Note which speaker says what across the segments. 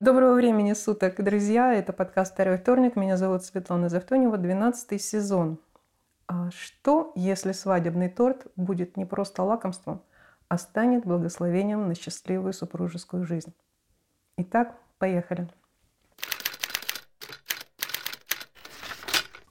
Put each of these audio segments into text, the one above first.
Speaker 1: Доброго времени суток, друзья. Это подкаст «Второй вторник». Меня зовут Светлана Завтонева, 12 сезон. А что, если свадебный торт будет не просто лакомством, а станет благословением на счастливую супружескую жизнь? Итак, поехали.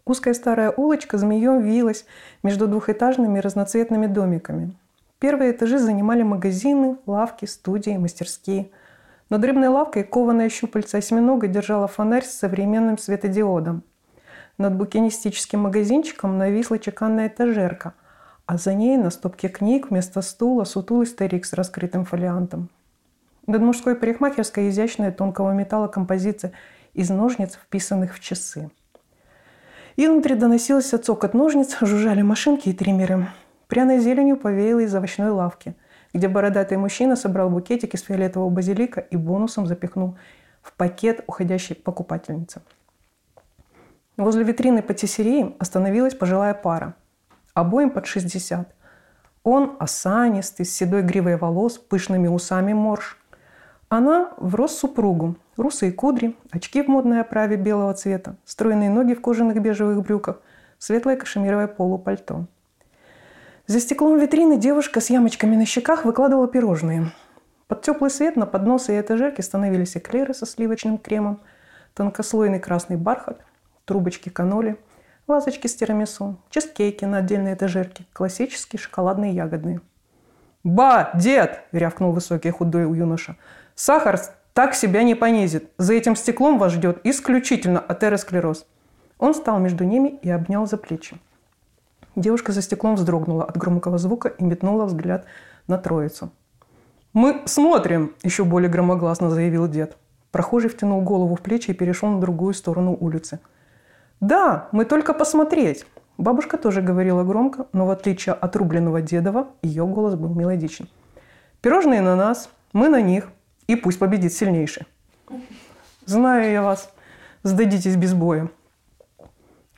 Speaker 1: Узкая старая улочка змеем вилась между двухэтажными разноцветными домиками. Первые этажи занимали магазины, лавки, студии, мастерские – над рыбной лавкой кованая щупальца осьминога держала фонарь с современным светодиодом. Над букинистическим магазинчиком нависла чеканная этажерка, а за ней на стопке книг вместо стула сутулый старик с раскрытым фолиантом. Над мужской парикмахерской изящная тонкого металла композиция из ножниц, вписанных в часы. Изнутри доносился цокот ножниц, жужжали машинки и триммеры. Пряной зеленью повеяло из овощной лавки – где бородатый мужчина собрал букетик из фиолетового базилика и бонусом запихнул в пакет уходящей покупательницы. Возле витрины патиссерии остановилась пожилая пара. Обоим под 60. Он осанистый, с седой гривой волос, пышными усами морж. Она в рост супругу. Русые кудри, очки в модной оправе белого цвета, стройные ноги в кожаных бежевых брюках, светлое кашемировое полупальто – за стеклом витрины девушка с ямочками на щеках выкладывала пирожные. Под теплый свет на подносы и этажерке становились эклеры со сливочным кремом, тонкослойный красный бархат, трубочки каноли, вазочки с тирамису, чизкейки на отдельной этажерке, классические шоколадные ягодные. «Ба, дед!» – рявкнул высокий худой юноша. «Сахар так себя не понизит. За этим стеклом вас ждет исключительно атеросклероз». Он стал между ними и обнял за плечи. Девушка за стеклом вздрогнула от громкого звука и метнула взгляд на троицу. «Мы смотрим!» – еще более громогласно заявил дед. Прохожий втянул голову в плечи и перешел на другую сторону улицы. «Да, мы только посмотреть!» Бабушка тоже говорила громко, но в отличие от рубленного дедова, ее голос был мелодичен. «Пирожные на нас, мы на них, и пусть победит сильнейший!» «Знаю я вас, сдадитесь без боя!»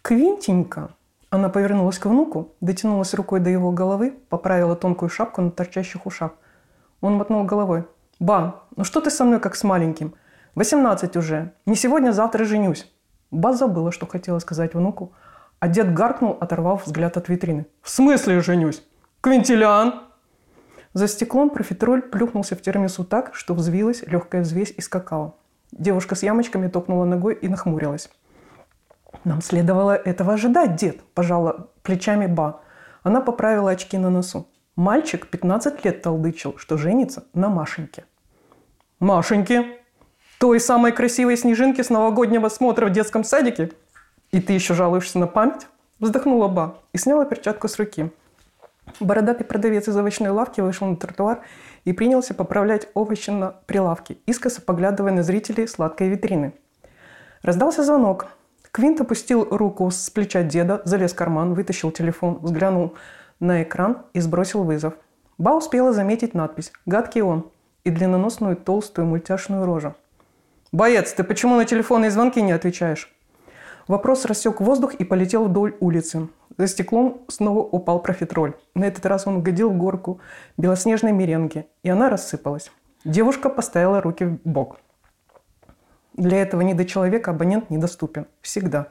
Speaker 1: «Квинтенька!» Она повернулась к внуку, дотянулась рукой до его головы, поправила тонкую шапку на торчащих ушах. Он мотнул головой. «Ба, ну что ты со мной как с маленьким? Восемнадцать уже. Не сегодня, завтра женюсь». Ба забыла, что хотела сказать внуку, а дед гаркнул, оторвав взгляд от витрины. «В смысле женюсь? Квинтилиан!» За стеклом профитроль плюхнулся в термису так, что взвилась легкая взвесь из какао. Девушка с ямочками топнула ногой и нахмурилась. Нам следовало этого ожидать, дед, пожала плечами Ба. Она поправила очки на носу. Мальчик 15 лет толдычил, что женится на Машеньке. Машеньке? Той самой красивой снежинки с новогоднего смотра в детском садике? И ты еще жалуешься на память? Вздохнула Ба и сняла перчатку с руки. Бородатый продавец из овощной лавки вышел на тротуар и принялся поправлять овощи на прилавке, искоса поглядывая на зрителей сладкой витрины. Раздался звонок. Квинт опустил руку с плеча деда, залез в карман, вытащил телефон, взглянул на экран и сбросил вызов. Ба успела заметить надпись «Гадкий он» и длинноносную толстую мультяшную рожу. «Боец, ты почему на телефонные звонки не отвечаешь?» Вопрос рассек воздух и полетел вдоль улицы. За стеклом снова упал профитроль. На этот раз он угодил в горку белоснежной меренги, и она рассыпалась. Девушка поставила руки в бок. Для этого недочеловека абонент недоступен. Всегда.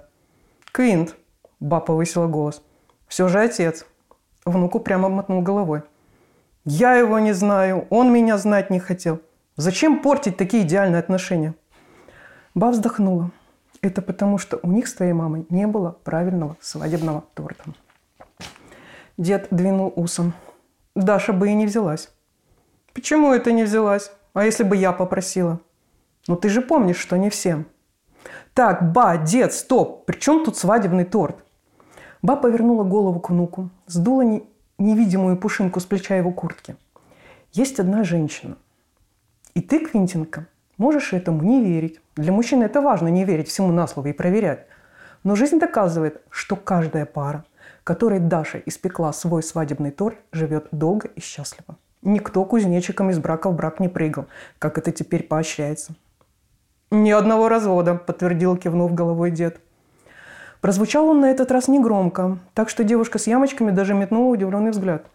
Speaker 1: «Квинт!» – ба повысила голос. «Все же отец!» Внуку прямо мотнул головой. «Я его не знаю, он меня знать не хотел. Зачем портить такие идеальные отношения?» Ба вздохнула. Это потому, что у них с твоей мамой не было правильного свадебного торта. Дед двинул усом. Даша бы и не взялась. Почему это не взялась? А если бы я попросила? Но ты же помнишь, что не всем. Так, ба, дед, стоп, при чем тут свадебный торт? Ба повернула голову к внуку, сдула не, невидимую пушинку с плеча его куртки. Есть одна женщина. И ты, Квинтинка, можешь этому не верить. Для мужчины это важно, не верить всему на слово и проверять. Но жизнь доказывает, что каждая пара, которой Даша испекла свой свадебный торт, живет долго и счастливо. Никто кузнечиком из брака в брак не прыгал, как это теперь поощряется. «Ни одного развода», – подтвердил, кивнув головой дед. Прозвучал он на этот раз негромко, так что девушка с ямочками даже метнула удивленный взгляд.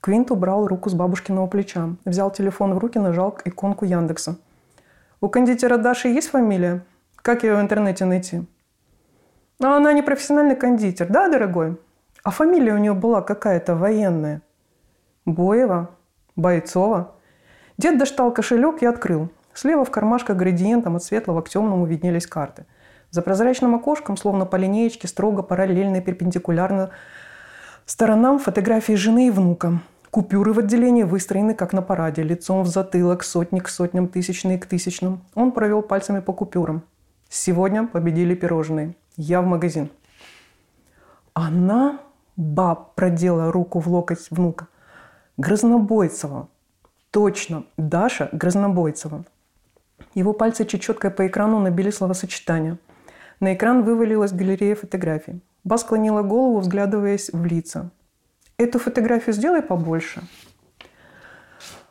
Speaker 1: Квинт убрал руку с бабушкиного плеча, взял телефон в руки, нажал иконку Яндекса. У кондитера Даши есть фамилия? Как ее в интернете найти? А она не профессиональный кондитер, да, дорогой? А фамилия у нее была какая-то военная. Боева? Бойцова? Дед достал кошелек и открыл. Слева в кармашках градиентом от светлого к темному виднелись карты. За прозрачным окошком, словно по линеечке, строго параллельно и перпендикулярно сторонам фотографии жены и внука. Купюры в отделении выстроены, как на параде, лицом в затылок, сотни к сотням, тысячные к тысячным. Он провел пальцами по купюрам. Сегодня победили пирожные. Я в магазин. Она, баб, продела руку в локоть внука. Грознобойцева. Точно, Даша Грознобойцева. Его пальцы чечеткой по экрану набили словосочетания. На экран вывалилась галерея фотографий. Ба склонила голову, взглядываясь в лица. «Эту фотографию сделай побольше».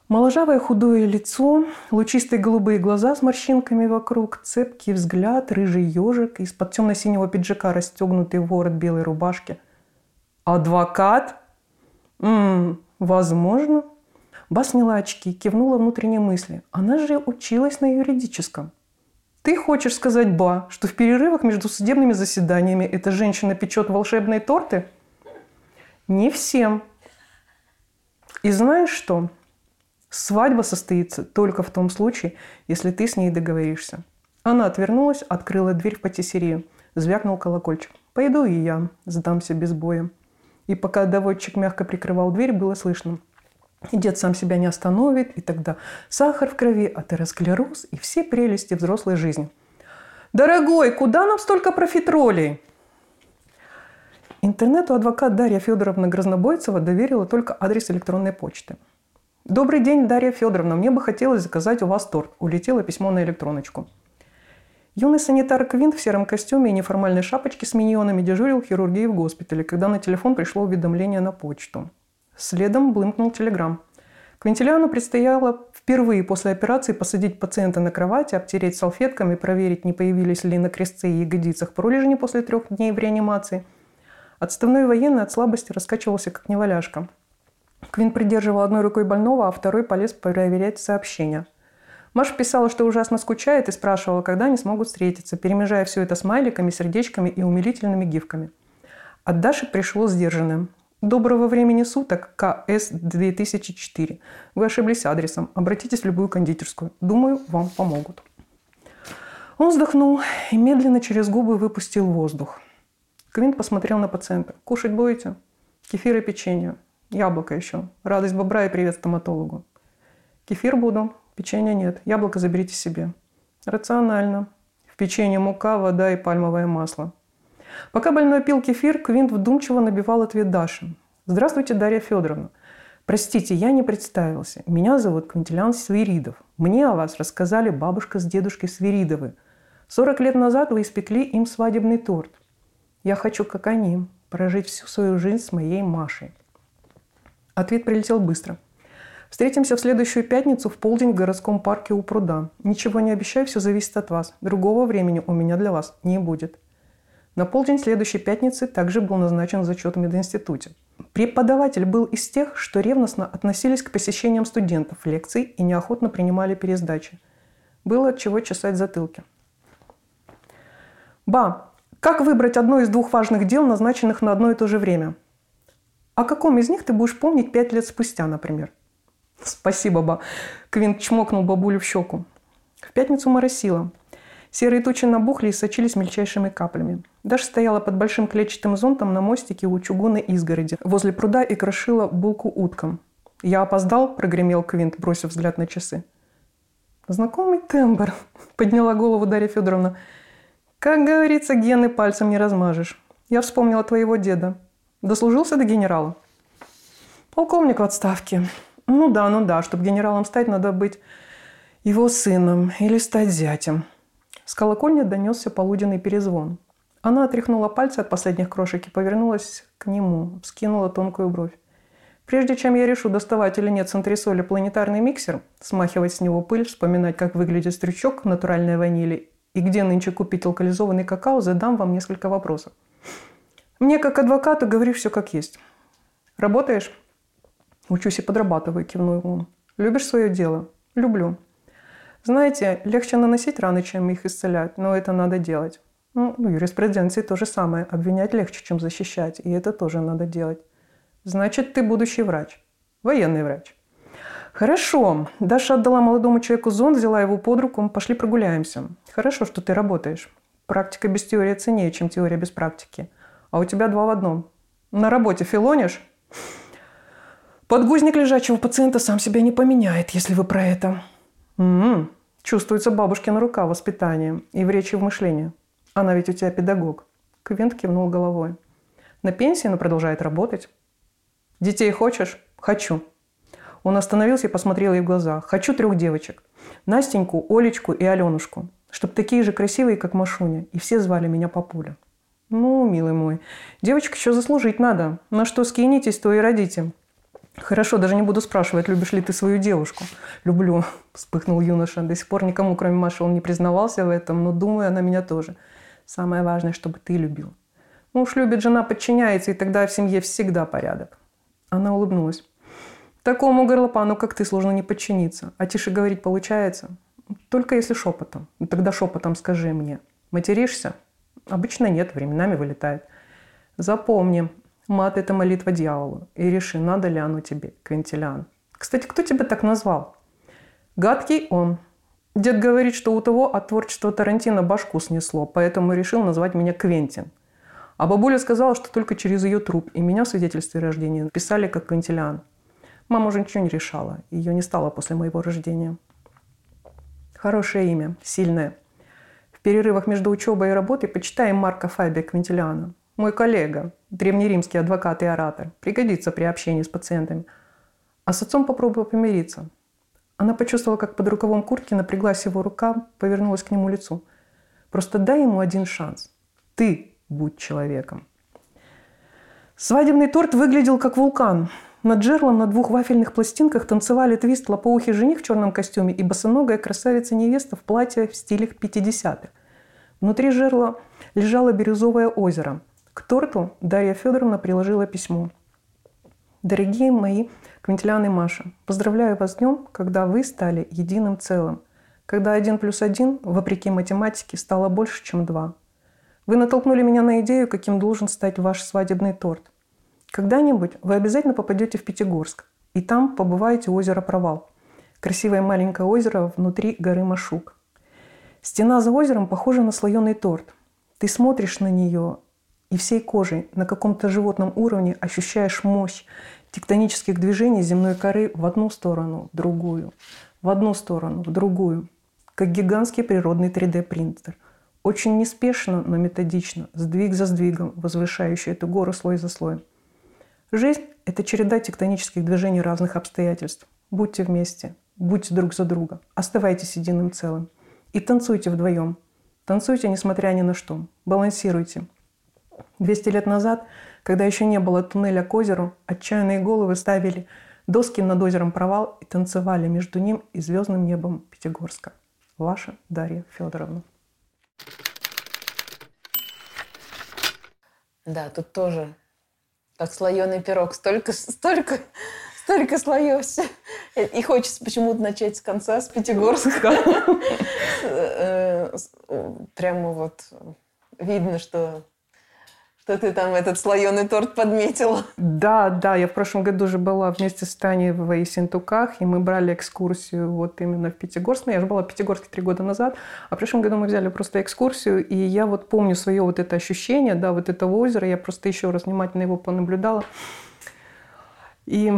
Speaker 1: Моложавое худое лицо, лучистые голубые глаза с морщинками вокруг, цепкий взгляд, рыжий ежик, из-под темно-синего пиджака расстегнутый ворот белой рубашки. «Адвокат? М-м, возможно». Ба сняла очки, кивнула внутренней мысли. Она же училась на юридическом. Ты хочешь сказать, Ба, что в перерывах между судебными заседаниями эта женщина печет волшебные торты? Не всем. И знаешь что? Свадьба состоится только в том случае, если ты с ней договоришься. Она отвернулась, открыла дверь в патиссерию. Звякнул колокольчик. «Пойду и я, сдамся без боя». И пока доводчик мягко прикрывал дверь, было слышно. И дед сам себя не остановит, и тогда сахар в крови, атеросклероз и все прелести взрослой жизни. «Дорогой, куда нам столько профитролей?» Интернету адвокат Дарья Федоровна Грознобойцева доверила только адрес электронной почты – Добрый день, Дарья Федоровна. Мне бы хотелось заказать у вас торт. Улетело письмо на электроночку. Юный санитар Квинт в сером костюме и неформальной шапочке с миньонами дежурил в хирургии в госпитале, когда на телефон пришло уведомление на почту. Следом блымкнул телеграмм. Квинтилиану предстояло впервые после операции посадить пациента на кровати, обтереть салфетками, проверить, не появились ли на крестце и ягодицах пролежни после трех дней в реанимации. Отставной военный от слабости раскачивался, как неваляшка. Квин придерживал одной рукой больного, а второй полез проверять сообщения. Маша писала, что ужасно скучает и спрашивала, когда они смогут встретиться, перемежая все это смайликами, сердечками и умилительными гифками. От Даши пришло сдержанным. Доброго времени суток, КС-2004. Вы ошиблись адресом. Обратитесь в любую кондитерскую. Думаю, вам помогут. Он вздохнул и медленно через губы выпустил воздух. Квинт посмотрел на пациента. «Кушать будете?» «Кефир и печенье. Яблоко еще. Радость бобра и привет стоматологу. Кефир буду, печенья нет. Яблоко заберите себе. Рационально. В печенье мука, вода и пальмовое масло. Пока больной пил кефир, Квинт вдумчиво набивал ответ Даши. «Здравствуйте, Дарья Федоровна. Простите, я не представился. Меня зовут Квинтилян Свиридов. Мне о вас рассказали бабушка с дедушкой Свиридовы. 40 лет назад вы испекли им свадебный торт. Я хочу, как они, прожить всю свою жизнь с моей Машей. Ответ прилетел быстро. Встретимся в следующую пятницу в полдень в городском парке у пруда. Ничего не обещаю, все зависит от вас. Другого времени у меня для вас не будет. На полдень следующей пятницы также был назначен зачет в мединституте. Преподаватель был из тех, что ревностно относились к посещениям студентов лекций и неохотно принимали пересдачи. Было от чего чесать затылки. Ба, как выбрать одно из двух важных дел, назначенных на одно и то же время – о каком из них ты будешь помнить пять лет спустя, например? Спасибо, ба. Квинт чмокнул бабулю в щеку. В пятницу моросило. Серые тучи набухли и сочились мельчайшими каплями. Даша стояла под большим клетчатым зонтом на мостике у чугунной изгороди возле пруда и крошила булку уткам. «Я опоздал?» – прогремел Квинт, бросив взгляд на часы. «Знакомый тембр», – подняла голову Дарья Федоровна. «Как говорится, гены пальцем не размажешь. Я вспомнила твоего деда. Дослужился до генерала? Полковник в отставке. Ну да, ну да, чтобы генералом стать, надо быть его сыном или стать зятем. С колокольни донесся полуденный перезвон. Она отряхнула пальцы от последних крошек и повернулась к нему, скинула тонкую бровь. Прежде чем я решу, доставать или нет с антресоли планетарный миксер, смахивать с него пыль, вспоминать, как выглядит стрючок натуральной ванили и где нынче купить алкализованный какао, задам вам несколько вопросов. Мне как адвокату говори все как есть. Работаешь? Учусь и подрабатываю, кивнул он. Любишь свое дело? Люблю. Знаете, легче наносить раны, чем их исцелять, но это надо делать. Ну, в юриспруденции то же самое. Обвинять легче, чем защищать, и это тоже надо делать. Значит, ты будущий врач. Военный врач. Хорошо. Даша отдала молодому человеку зонт, взяла его под руку. Пошли прогуляемся. Хорошо, что ты работаешь. Практика без теории ценнее, чем теория без практики. А у тебя два в одном. На работе филонишь? Подгузник лежачего пациента сам себя не поменяет, если вы про это. М-м, чувствуется бабушкина рука воспитания и в речи и в мышлении. Она ведь у тебя педагог. Квинт кивнул головой. На пенсии, но продолжает работать. Детей хочешь? Хочу. Он остановился и посмотрел ей в глаза. Хочу трех девочек. Настеньку, Олечку и Аленушку. Чтоб такие же красивые, как Машуня. И все звали меня Папуля. Ну, милый мой, девочек еще заслужить надо. На что скинетесь, то и родите. Хорошо, даже не буду спрашивать, любишь ли ты свою девушку. Люблю, вспыхнул юноша. До сих пор никому, кроме Маши, он не признавался в этом, но думаю, она меня тоже. Самое важное, чтобы ты любил. Муж любит, жена подчиняется, и тогда в семье всегда порядок. Она улыбнулась. Такому горлопану, как ты, сложно не подчиниться. А тише говорить получается? Только если шепотом. Ну, тогда шепотом скажи мне. Материшься? Обычно нет, временами вылетает. Запомни, мат – это молитва дьяволу. И реши, надо ли оно тебе, Квинтилиан. Кстати, кто тебя так назвал? Гадкий он. Дед говорит, что у того от творчества Тарантино башку снесло, поэтому решил назвать меня Квентин. А бабуля сказала, что только через ее труп и меня в свидетельстве рождения писали как Квинтилиан. Мама уже ничего не решала. Ее не стало после моего рождения. Хорошее имя, сильное. В перерывах между учебой и работой почитаем Марка Фабия Квинтилиана. Мой коллега, древнеримский адвокат и оратор, пригодится при общении с пациентами. А с отцом попробую помириться. Она почувствовала, как под рукавом куртки напряглась его рука, повернулась к нему лицу. Просто дай ему один шанс. Ты будь человеком. Свадебный торт выглядел как вулкан. Над жерлом на двух вафельных пластинках танцевали твист лопоухий жених в черном костюме и босоногая красавица-невеста в платье в стилях 50-х. Внутри жерла лежало бирюзовое озеро. К торту Дарья Федоровна приложила письмо. Дорогие мои Квинтилян и Маша, поздравляю вас с днем, когда вы стали единым целым. Когда один плюс один, вопреки математике, стало больше, чем два – вы натолкнули меня на идею, каким должен стать ваш свадебный торт. Когда-нибудь вы обязательно попадете в Пятигорск, и там побываете у озера Провал. Красивое маленькое озеро внутри горы Машук. Стена за озером похожа на слоеный торт. Ты смотришь на нее и всей кожей на каком-то животном уровне ощущаешь мощь тектонических движений земной коры в одну сторону, в другую, в одну сторону, в другую, как гигантский природный 3D-принтер – очень неспешно, но методично, сдвиг за сдвигом, возвышающий эту гору слой за слоем. Жизнь – это череда тектонических движений разных обстоятельств. Будьте вместе, будьте друг за друга, оставайтесь единым целым. И танцуйте вдвоем. Танцуйте, несмотря ни на что. Балансируйте. 200 лет назад, когда еще не было туннеля к озеру, отчаянные головы ставили доски над озером Провал и танцевали между ним и звездным небом Пятигорска. Ваша Дарья Федоровна.
Speaker 2: Да, тут тоже как слоеный пирог. Столько, столько, столько слоев. И хочется почему-то начать с конца, с Пятигорска. Э, э, прямо вот видно, что что ты там этот слоеный торт подметила.
Speaker 1: Да, да, я в прошлом году уже была вместе с Таней в Ессентуках, и мы брали экскурсию вот именно в Пятигорск. Ну, я же была в Пятигорске три года назад, а в прошлом году мы взяли просто экскурсию, и я вот помню свое вот это ощущение, да, вот этого озера, я просто еще раз внимательно его понаблюдала. И,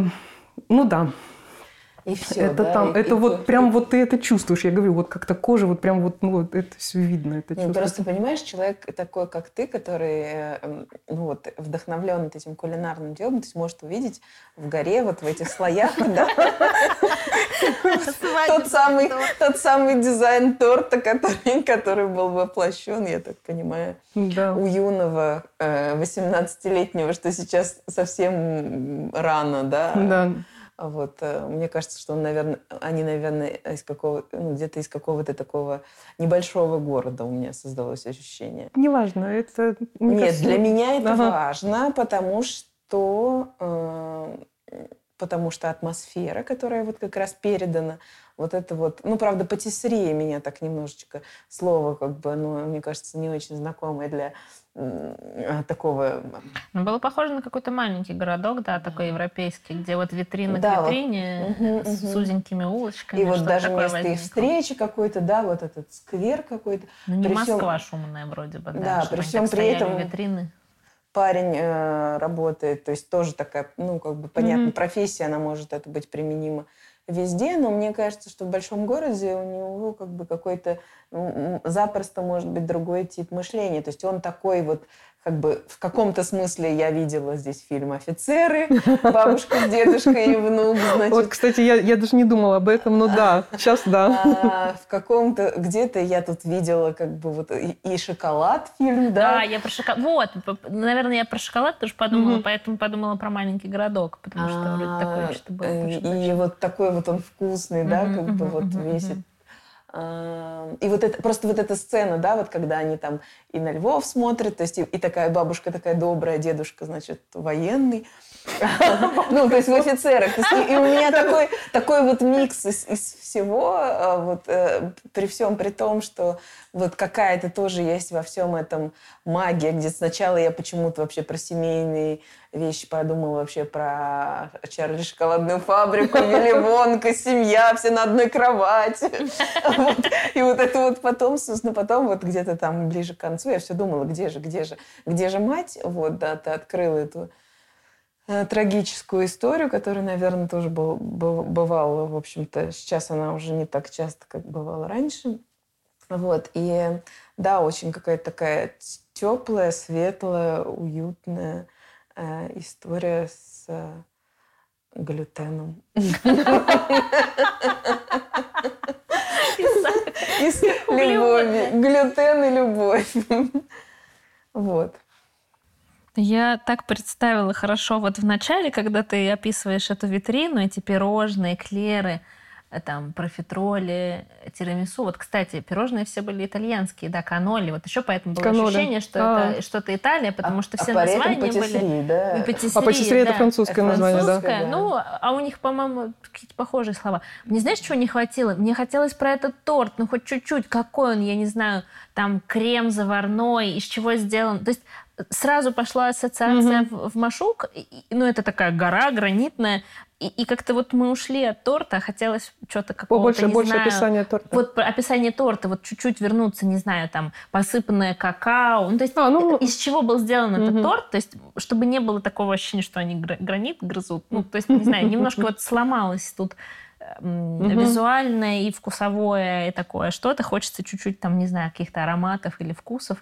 Speaker 1: ну да, и все, это да? там, и, это и вот и, прям вот ты это чувствуешь. Я говорю, вот как-то кожа, вот прям вот, ну вот это все видно, это
Speaker 2: ну, Просто понимаешь, человек такой, как ты, который, э, ну вот, вдохновлен этим кулинарным делом, то есть может увидеть в горе, вот в этих слоях, да, тот самый, тот самый дизайн торта, который, который был воплощен, я так понимаю, у юного 18-летнего, э, что сейчас совсем рано, да?
Speaker 1: Да.
Speaker 2: Вот, э, мне кажется, что он, наверное, они, наверное, из какого, ну, где-то из какого-то такого небольшого города у меня создалось ощущение.
Speaker 1: Неважно, это...
Speaker 2: Нет, кажется... для меня это ага. важно, потому что э, потому что атмосфера, которая вот как раз передана, вот это вот, ну, правда, патиссерия меня так немножечко, слово как бы, ну, мне кажется, не очень знакомое для э, такого...
Speaker 3: Ну, было похоже на какой-то маленький городок, да, такой европейский, где вот витрина да, к витрине вот. с узенькими улочками.
Speaker 2: И вот даже место возникло. их встречи какой-то, да, вот этот сквер какой-то.
Speaker 3: Ну, не при Москва всем... шумная вроде бы, да,
Speaker 2: да при всем при этом
Speaker 3: витрины
Speaker 2: парень э, работает, то есть тоже такая, ну, как бы, понятно, mm-hmm. профессия, она может это быть применима везде, но мне кажется, что в большом городе у него как бы какой-то запросто может быть другой тип мышления. То есть он такой вот как бы в каком-то смысле я видела здесь фильм «Офицеры», бабушка с дедушкой и внук, значит.
Speaker 1: Вот, кстати, я, я даже не думала об этом, но да, сейчас да.
Speaker 2: А, в каком-то, где-то я тут видела как бы вот и, и «Шоколад» фильм, да?
Speaker 3: Да, я про шоколад, вот, наверное, я про шоколад тоже подумала, поэтому подумала про «Маленький городок», потому что вроде такое что было.
Speaker 2: Э, и вот такой вот он вкусный, да, как бы вот весит и вот это, просто вот эта сцена, да, вот когда они там и на львов смотрят, то есть и, и такая бабушка такая добрая, дедушка, значит, военный. Ну, то есть в офицерах. И у меня такой, такой вот микс из, из всего, а, вот э, при всем при том, что вот какая-то тоже есть во всем этом магия, где сначала я почему-то вообще про семейные вещи подумала, вообще про Чарли шоколадную фабрику, Вилли Вонка, семья, все на одной кровати. И вот это вот потом, собственно, потом вот где-то там ближе к концу я все думала, где же, где же, где же мать? Вот, да, ты открыла эту Э, трагическую историю, которая, наверное, тоже был, был, бывала, в общем-то, сейчас она уже не так часто, как бывало раньше. Вот, и да, очень какая-то такая теплая, светлая, уютная э, история с э, глютеном. И с любовью. Глютен и любовь. Вот.
Speaker 3: Я так представила хорошо вот в начале, когда ты описываешь эту витрину, эти пирожные, эклеры, э, там, профитроли, тирамису. Вот, кстати, пирожные все были итальянские, да, каноли. Вот еще поэтому было каноли. ощущение, что а. это что-то Италия, потому что а, все а названия были...
Speaker 2: Да?
Speaker 1: Патиссери, а патиссери да. это французское это название,
Speaker 3: французское, да. Ну, а у них, по-моему, какие-то похожие слова. Мне знаешь, чего не хватило? Мне хотелось про этот торт, ну, хоть чуть-чуть. Какой он, я не знаю, там, крем заварной, из чего сделан. То есть сразу пошла ассоциация угу. в, в Машук. Ну, это такая гора гранитная. И, и как-то вот мы ушли от торта, хотелось что-то какого-то,
Speaker 1: Больше,
Speaker 3: не
Speaker 1: больше
Speaker 3: знаю,
Speaker 1: описания торта.
Speaker 3: Вот описание торта, вот чуть-чуть вернуться, не знаю, там, посыпанное какао. Ну, то есть а, ну... из чего был сделан угу. этот торт, то есть чтобы не было такого ощущения, что они гранит грызут. Ну, то есть, не знаю, немножко вот сломалось тут угу. визуальное и вкусовое и такое что-то. Хочется чуть-чуть там, не знаю, каких-то ароматов или вкусов.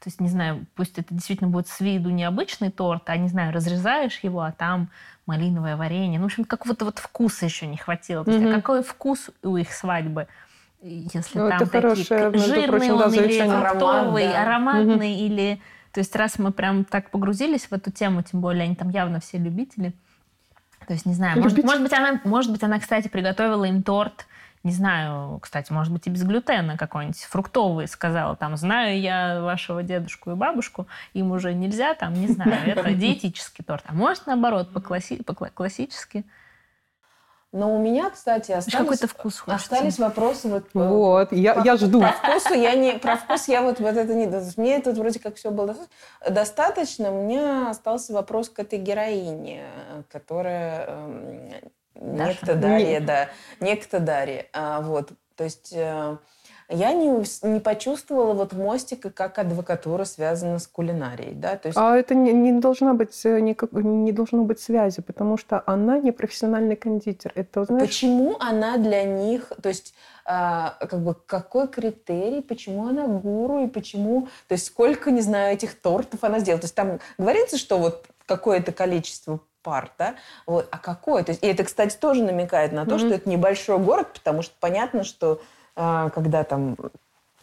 Speaker 3: То есть, не знаю, пусть это действительно будет с виду необычный торт, а, не знаю, разрезаешь его, а там малиновое варенье. Ну, в общем, какого-то вот вкуса еще не хватило. То есть, mm-hmm. а какой вкус у их свадьбы? Если ну, там такие хорошее, жирный прочим, он да, или фруктовый, Аромат, да. ароматный, mm-hmm. или... То есть, раз мы прям так погрузились в эту тему, тем более они там явно все любители, то есть, не знаю, может, может, быть, она, может быть, она, кстати, приготовила им торт не знаю, кстати, может быть, и без глютена какой-нибудь фруктовый сказала, там, знаю я вашего дедушку и бабушку, им уже нельзя, там, не знаю, это диетический торт. А может, наоборот, по-классически.
Speaker 2: Но у меня, кстати, остались,
Speaker 3: вкус
Speaker 2: остались вопросы. Вот,
Speaker 1: вот я,
Speaker 2: про,
Speaker 1: я жду.
Speaker 2: Про вкус я не, про вкус я вот, вот это не... Мне тут вроде как все было достаточно. У меня остался вопрос к этой героине, которая эм, Даша? Некто Дарья, да. Некто Дарья. А, вот. То есть э, я не, не почувствовала вот мостика, как адвокатура связана с кулинарией. Да? То есть...
Speaker 1: А это не, не, должна быть, э, никак, не должно быть связи, потому что она не профессиональный кондитер. Это,
Speaker 2: знаешь... Почему она для них, то есть а, как бы какой критерий, почему она гуру и почему, то есть сколько, не знаю, этих тортов она сделала. То есть там говорится, что вот какое-то количество пар, да, вот, а какое? То есть, и это, кстати, тоже намекает на то, mm-hmm. что это небольшой город, потому что понятно, что когда там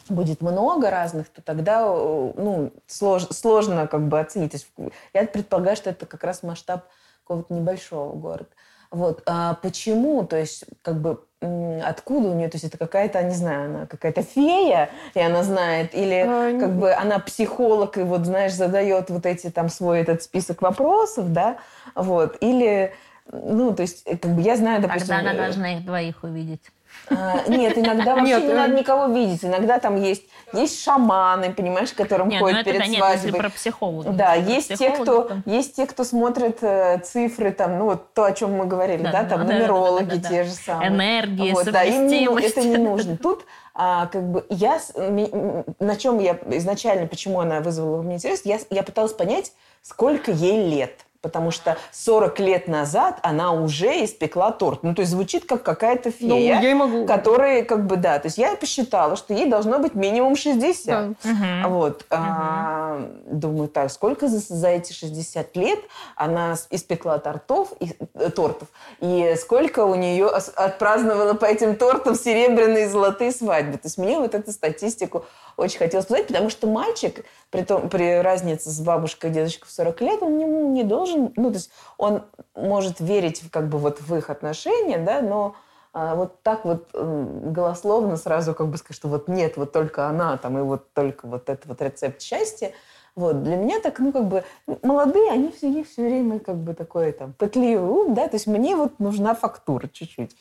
Speaker 2: будет много разных, то тогда ну, слож, сложно как бы оценить. То есть, я предполагаю, что это как раз масштаб какого-то небольшого города. Вот. А почему? То есть, как бы, откуда у нее? То есть, это какая-то, не знаю, она какая-то фея, и она знает, или а, как бы она психолог, и вот, знаешь, задает вот эти там свой этот список вопросов, да, вот, или ну, то есть, как бы я знаю, допустим...
Speaker 3: Тогда она должна их двоих увидеть.
Speaker 2: А, нет, иногда вообще нет, не надо никого видеть. Иногда там есть, есть шаманы, понимаешь, которым нет, ходят ну перед да, свадьбой. Нет,
Speaker 3: про психолога.
Speaker 2: Да, есть те, кто, там... есть те, кто смотрит э, цифры, там, ну вот то, о чем мы говорили, да, да, да там да, нумерологи да, да, да, те же самые.
Speaker 3: Энергии, вот, да, им не,
Speaker 2: это не нужно. Тут а, как бы я, на чем я изначально, почему она вызвала у меня интерес, я, я пыталась понять, сколько ей лет потому что 40 лет назад она уже испекла торт. Ну, то есть звучит как какая-то фея, ну, могу. которая, как бы, да, то есть я посчитала, что ей должно быть минимум 60. Да. Угу. Вот. Угу. А, думаю, так, сколько за, за эти 60 лет она испекла тортов, и, э, тортов, и сколько у нее отпраздновала по этим тортам серебряные и золотые свадьбы. То есть мне вот эту статистику очень хотелось сказать, потому что мальчик, при, том, при разнице с бабушкой и дедушкой в 40 лет, он не, не должен, ну, то есть он может верить как бы вот в их отношения, да, но а, вот так вот голословно сразу как бы сказать, что вот нет, вот только она там, и вот только вот это вот рецепт счастья, вот, для меня так, ну, как бы, молодые, они все, них все время как бы такой там пытливый ум, да, то есть мне вот нужна фактура чуть-чуть.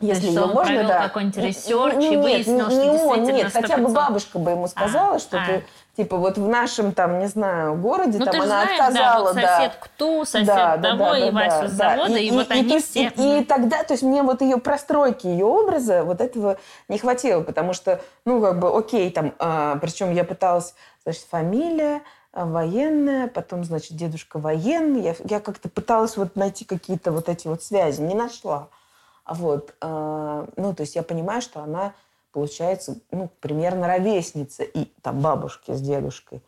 Speaker 3: Если есть, он можно, да. какой-нибудь research и выяснил,
Speaker 2: не,
Speaker 3: что
Speaker 2: не
Speaker 3: действительно
Speaker 2: он, нет, хотя бы бабушка бы ему сказала, а, что а. ты, типа, вот в нашем, там, не знаю, городе, ну, там, она знаешь, отказала,
Speaker 3: да. Вот сосед да. ту, сосед да, того, да, да, и Васю да, с завода, и, и, и вот и, они
Speaker 2: и,
Speaker 3: все...
Speaker 2: И, и тогда, то есть мне вот ее простройки, ее образа, вот этого не хватило, потому что, ну, как бы, окей, там, а, причем я пыталась, значит, фамилия, а, военная, потом, значит, дедушка военный. Я, я как-то пыталась вот найти какие-то вот эти вот связи, не нашла. Вот, э, ну, то есть я понимаю, что она, получается, ну, примерно ровесница и там бабушки с дедушкой.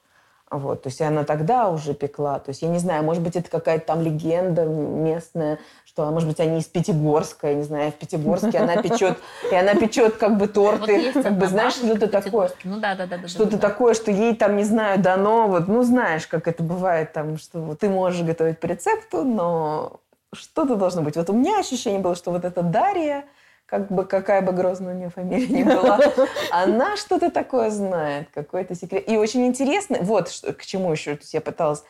Speaker 2: Вот, то есть она тогда уже пекла. То есть я не знаю, может быть, это какая-то там легенда местная, что, может быть, они из Пятигорска, я не знаю, в Пятигорске она печет, и она печет как бы торты, как бы, знаешь, что-то такое.
Speaker 3: Ну да, да, да.
Speaker 2: Что-то такое, что ей там, не знаю, дано, вот, ну знаешь, как это бывает там, что ты можешь готовить по рецепту, но что-то должно быть. Вот у меня ощущение было, что вот эта Дарья, как бы какая бы грозная у нее фамилия ни была, она что-то такое знает, какой-то секрет. И очень интересно, вот к чему еще я пыталась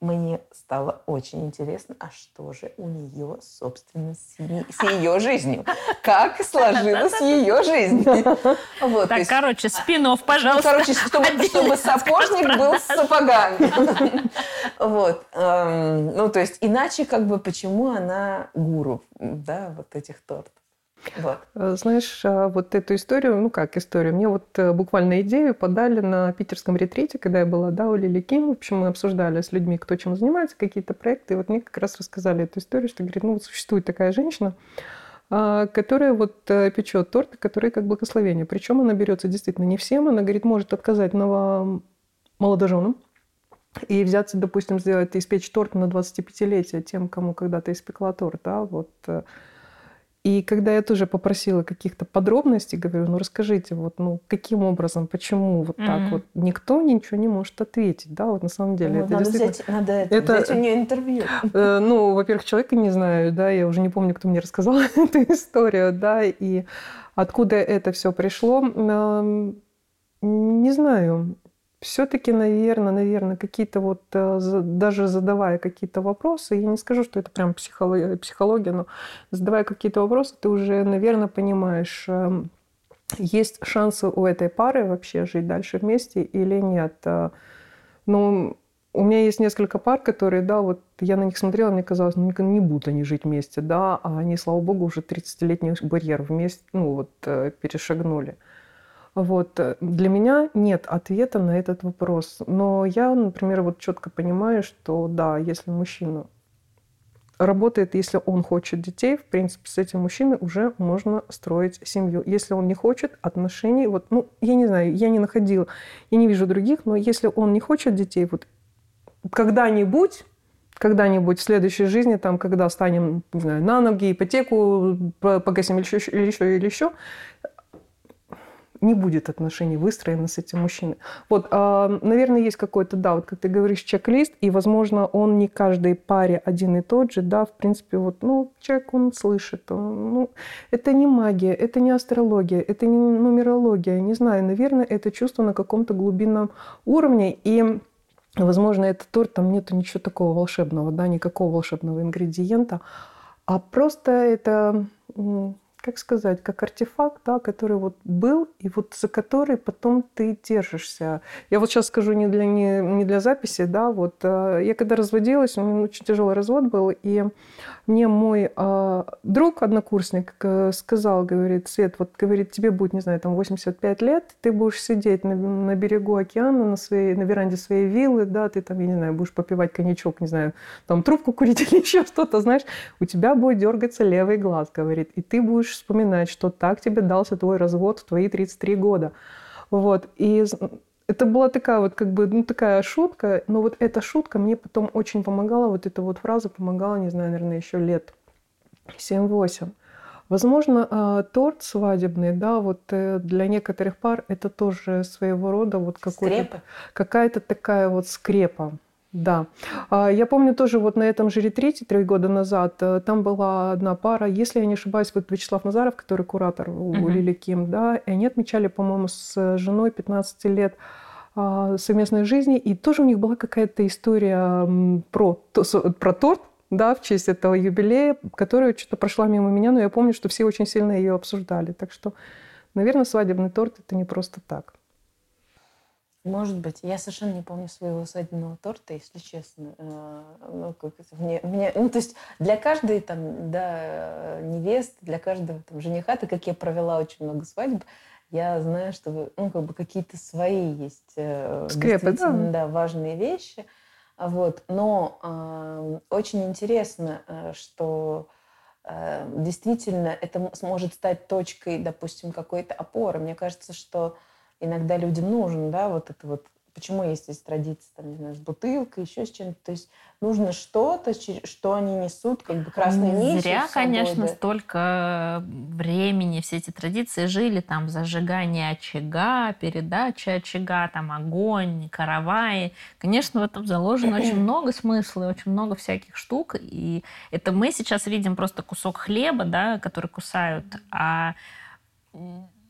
Speaker 2: мне стало очень интересно, а что же у нее, собственно, с, с ее жизнью? Как сложилась ее жизнь?
Speaker 3: Вот, так, есть, короче, спинов, пожалуйста.
Speaker 2: Короче, чтобы, чтобы сапожник был с сапогами. Вот. Эм, ну, то есть, иначе, как бы, почему она гуру, да, вот этих тортов?
Speaker 1: Вот. Э, знаешь, а, вот эту историю, ну как историю, мне вот э, буквально идею подали на питерском ретрите, когда я была, да, у Лили Ким. В общем, мы обсуждали с людьми, кто чем занимается, какие-то проекты. И вот мне как раз рассказали эту историю, что, говорит, ну вот существует такая женщина, а, которая вот э, печет торты, которые как благословение. Причем она берется действительно не всем, она, говорит, может отказать ново молодоженам, и взяться, допустим, сделать, испечь торт на 25-летие тем, кому когда-то испекла торт, да, вот и когда я тоже попросила каких-то подробностей, говорю, ну расскажите, вот, ну каким образом, почему вот mm-hmm. так вот, никто ничего не может ответить, да, вот на самом деле.
Speaker 2: Ну, это надо, взять, надо это, это, взять у нее интервью.
Speaker 1: Э, ну, во-первых, человека не знаю, да, я уже не помню, кто мне рассказал эту историю, да, и откуда это все пришло, не знаю все-таки, наверное, наверное, какие-то вот, э, даже задавая какие-то вопросы, я не скажу, что это прям психология, психология но задавая какие-то вопросы, ты уже, наверное, понимаешь, эм, есть шансы у этой пары вообще жить дальше вместе или нет. Э, ну, у меня есть несколько пар, которые, да, вот я на них смотрела, мне казалось, ну, не будут они жить вместе, да, а они, слава богу, уже 30-летний барьер вместе, ну, вот, э, перешагнули. Вот. Э, для меня нет ответа на этот вопрос. Но я, например, вот четко понимаю, что да, если мужчина работает, если он хочет детей, в принципе, с этим мужчиной уже можно строить семью. Если он не хочет отношений, вот, ну, я не знаю, я не находила, я не вижу других, но если он не хочет детей, вот когда-нибудь когда-нибудь в следующей жизни, там, когда станем, не знаю, на ноги, ипотеку погасим или еще, или еще, или еще, не будет отношений выстроено с этим мужчиной. Вот, а, наверное, есть какой-то, да, вот как ты говоришь, чек-лист, и, возможно, он не каждой паре один и тот же, да, в принципе, вот, ну, человек, он слышит, он, ну, это не магия, это не астрология, это не нумерология, не знаю, наверное, это чувство на каком-то глубинном уровне, и Возможно, этот торт, там нету ничего такого волшебного, да, никакого волшебного ингредиента, а просто это как сказать, как артефакт, да, который вот был, и вот за который потом ты держишься. Я вот сейчас скажу не для, не, не для записи, да, вот э, я когда разводилась, у меня очень тяжелый развод был, и мне мой э, друг, однокурсник, э, сказал, говорит, Свет, вот, говорит, тебе будет, не знаю, там 85 лет, ты будешь сидеть на, на берегу океана, на, своей, на веранде своей виллы, да, ты там, я не знаю, будешь попивать коньячок, не знаю, там трубку курить или еще что-то, знаешь, у тебя будет дергаться левый глаз, говорит, и ты будешь вспоминать, что так тебе дался твой развод в твои 33 года. Вот. И это была такая вот как бы, ну, такая шутка, но вот эта шутка мне потом очень помогала, вот эта вот фраза помогала, не знаю, наверное, еще лет 7-8. Возможно, а, торт свадебный, да, вот э, для некоторых пар это тоже своего рода вот какой-то, какая-то такая вот скрепа. Да. А, я помню тоже вот на этом же ретрите три года назад, э, там была одна пара, если я не ошибаюсь, вот Вячеслав Назаров, который куратор у uh-huh. Лили Ким, да, и они отмечали, по-моему, с женой 15 лет а, совместной жизни, и тоже у них была какая-то история про, про торт, да, в честь этого юбилея, которая что-то прошла мимо меня, но я помню, что все очень сильно ее обсуждали. Так что, наверное, свадебный торт – это не просто так.
Speaker 2: Может быть. Я совершенно не помню своего свадебного торта, если честно. Э, ну, как это, мне, мне, ну, то есть для каждой там, да, невесты, для каждого там, жениха, так как я провела очень много свадеб, я знаю, что ну, как бы какие-то свои есть э, Скрепы, да. да, важные вещи. Вот. Но э, очень интересно, э, что э, действительно это сможет стать точкой, допустим, какой-то опоры. Мне кажется, что иногда людям нужен, да, вот это вот, почему есть здесь традиция, там, не знаю, с бутылкой, еще с чем-то, то есть нужно что-то, что они несут, как бы красной нитью.
Speaker 3: Зря, конечно, да. столько времени все эти традиции жили, там, зажигание очага, передача очага, там, огонь, караваи. Конечно, в этом заложено очень много смысла, очень много всяких штук, и это мы сейчас видим просто кусок хлеба, да, который кусают, а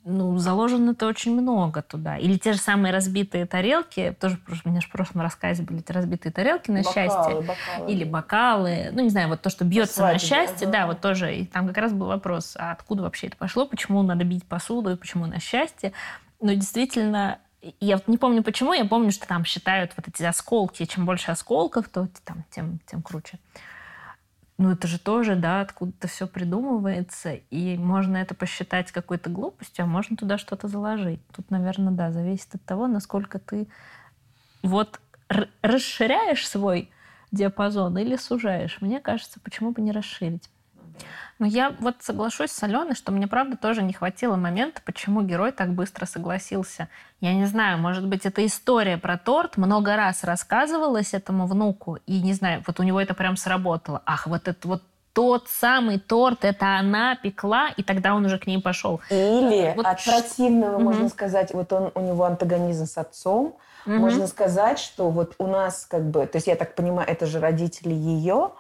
Speaker 3: ну, заложено-то очень много туда. Или те же самые разбитые тарелки, тоже у меня же в прошлом рассказе были эти разбитые тарелки на бокалы, счастье. Бокалы. Или бокалы. Ну, не знаю, вот то, что бьется Свадьбе, на счастье, да, да, вот тоже. И там как раз был вопрос, а откуда вообще это пошло, почему надо бить посуду и почему на счастье. Но действительно, я вот не помню почему, я помню, что там считают вот эти осколки, чем больше осколков, то там, тем, тем круче ну это же тоже, да, откуда-то все придумывается, и можно это посчитать какой-то глупостью, а можно туда что-то заложить. Тут, наверное, да, зависит от того, насколько ты вот расширяешь свой диапазон или сужаешь. Мне кажется, почему бы не расширить. Но я вот соглашусь с Аленой, что мне, правда, тоже не хватило момента, почему герой так быстро согласился. Я не знаю, может быть, это история про торт много раз рассказывалась этому внуку, и, не знаю, вот у него это прям сработало. Ах, вот это вот тот самый торт, это она пекла, и тогда он уже к ней пошел.
Speaker 2: Или вот от противного, угу. можно сказать, вот он, у него антагонизм с отцом, угу. можно сказать, что вот у нас как бы, то есть я так понимаю, это же родители ее,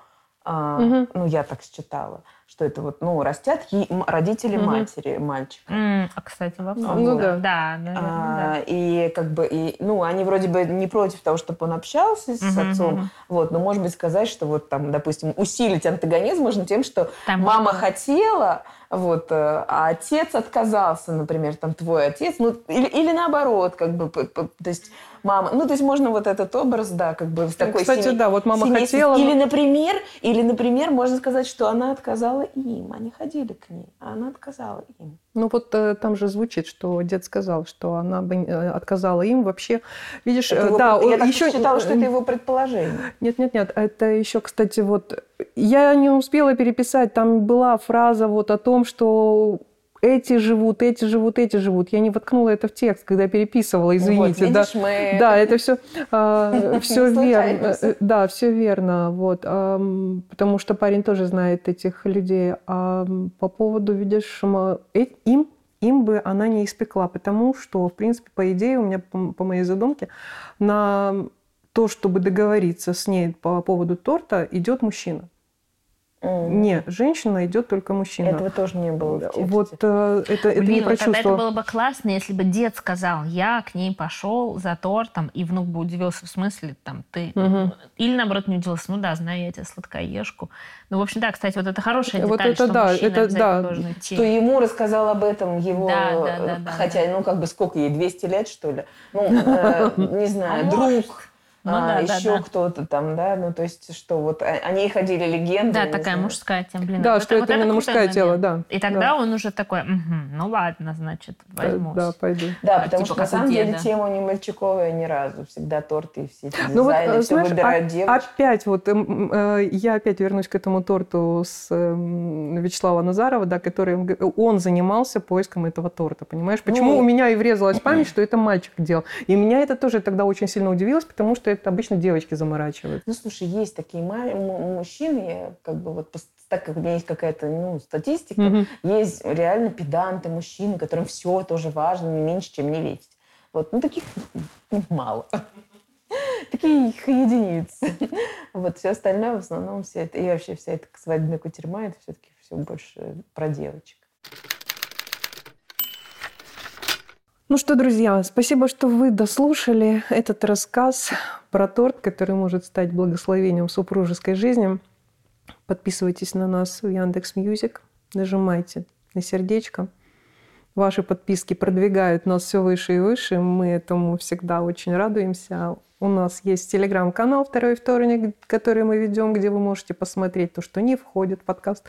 Speaker 2: угу. ну я так считала, что это вот, ну, растят ей родители угу. матери мальчика.
Speaker 3: Mm, а, кстати, вопрос.
Speaker 2: Ну, ну да. Да, наверное, а, да. И как бы, и, ну, они вроде бы не против того, чтобы он общался с угу, отцом, вот, но, может быть, сказать, что вот там, допустим, усилить антагонизм можно тем, что там мама можно... хотела, вот, э, а отец отказался, например, там, твой отец, ну, или, или наоборот, как бы, то есть мама. Ну, то есть можно вот этот образ, да, как бы в такой
Speaker 1: Кстати, семей, да, вот мама семействе. хотела.
Speaker 2: Или, например, или, например, можно сказать, что она отказала им. Они ходили к ней, а она отказала им.
Speaker 1: Ну вот э, там же звучит, что дед сказал, что она бы э, отказала им вообще. Видишь,
Speaker 2: это его, да, я еще считала, что это его предположение.
Speaker 1: Нет, нет, нет, это еще, кстати, вот я не успела переписать. Там была фраза вот о том, что эти живут, эти живут, эти живут. Я не воткнула это в текст, когда переписывала, извините. Вот, видишь,
Speaker 2: да, мы...
Speaker 1: да, это все, а, все верно. Э, да, все верно. Вот, потому что парень тоже знает этих людей. А по поводу, видишь, э, им им бы она не испекла, потому что, в принципе, по идее, у меня, по, по моей задумке, на то, чтобы договориться с ней по поводу торта, идет мужчина. Mm. Не, женщина идет только мужчина.
Speaker 2: Этого тоже не было.
Speaker 1: Вот э, это, это
Speaker 3: Блин,
Speaker 1: не
Speaker 3: вот тогда это было бы классно, если бы дед сказал, я к ней пошел за тортом, и внук бы удивился, в смысле, там, ты... Угу. Или, наоборот, не удивился, ну да, знаю я тебя сладкоежку. Ну, в общем, да, кстати, вот это хорошая деталь, вот это, что да, мужчина это, да. должен идти.
Speaker 2: Что ему рассказал об этом его... Да, да, да, да, хотя, да. ну, как бы, сколько ей, 200 лет, что ли? Ну, э, не знаю, а друг ну, а, да, еще да, кто-то там, да, ну то есть что вот о ней ходили легенды.
Speaker 3: Да, такая знаю. мужская тема, блин.
Speaker 1: Да, вот что это, вот именно мужское момент. тело, да.
Speaker 3: И тогда да. он уже такой, угу, ну ладно, значит, возьмусь.
Speaker 1: Да, пойду.
Speaker 2: Да, а, потому типа, что на самом деле тема не мальчиковая ни разу, всегда торты и все эти ну, дизайны, вот, все знаешь, выбирают а, девочки.
Speaker 1: Опять вот э, я опять вернусь к этому торту с э, Вячеслава Назарова, да, который он занимался поиском этого торта, понимаешь? Почему ну, у меня и врезалась память, что это мальчик делал, и меня это тоже тогда очень сильно удивилось, потому что это обычно девочки заморачивают.
Speaker 2: Ну, слушай, есть такие мужчины, как бы вот так как у меня есть какая-то ну, статистика, угу. есть реально педанты, мужчины, которым все тоже важно, не меньше, чем не ветить. Вот, ну, таких мало. Такие их единицы. Вот все остальное в основном все это, и вообще вся эта свадебная кутерьма, это все-таки все больше про девочек.
Speaker 1: Ну что, друзья, спасибо, что вы дослушали этот рассказ про торт, который может стать благословением супружеской жизни. Подписывайтесь на нас в Яндекс Music, нажимайте на сердечко. Ваши подписки продвигают нас все выше и выше. Мы этому всегда очень радуемся. У нас есть телеграм-канал «Второй вторник», который мы ведем, где вы можете посмотреть то, что не входит в подкаст.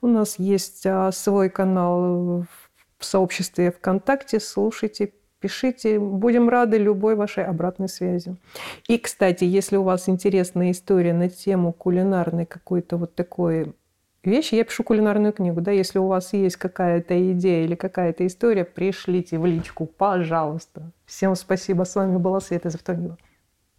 Speaker 1: У нас есть а, свой канал в в сообществе ВКонтакте. Слушайте, пишите. Будем рады любой вашей обратной связи. И, кстати, если у вас интересная история на тему кулинарной какой-то вот такой вещи, я пишу кулинарную книгу, да, если у вас есть какая-то идея или какая-то история, пришлите в личку, пожалуйста. Всем спасибо, с вами была Света Завтонила.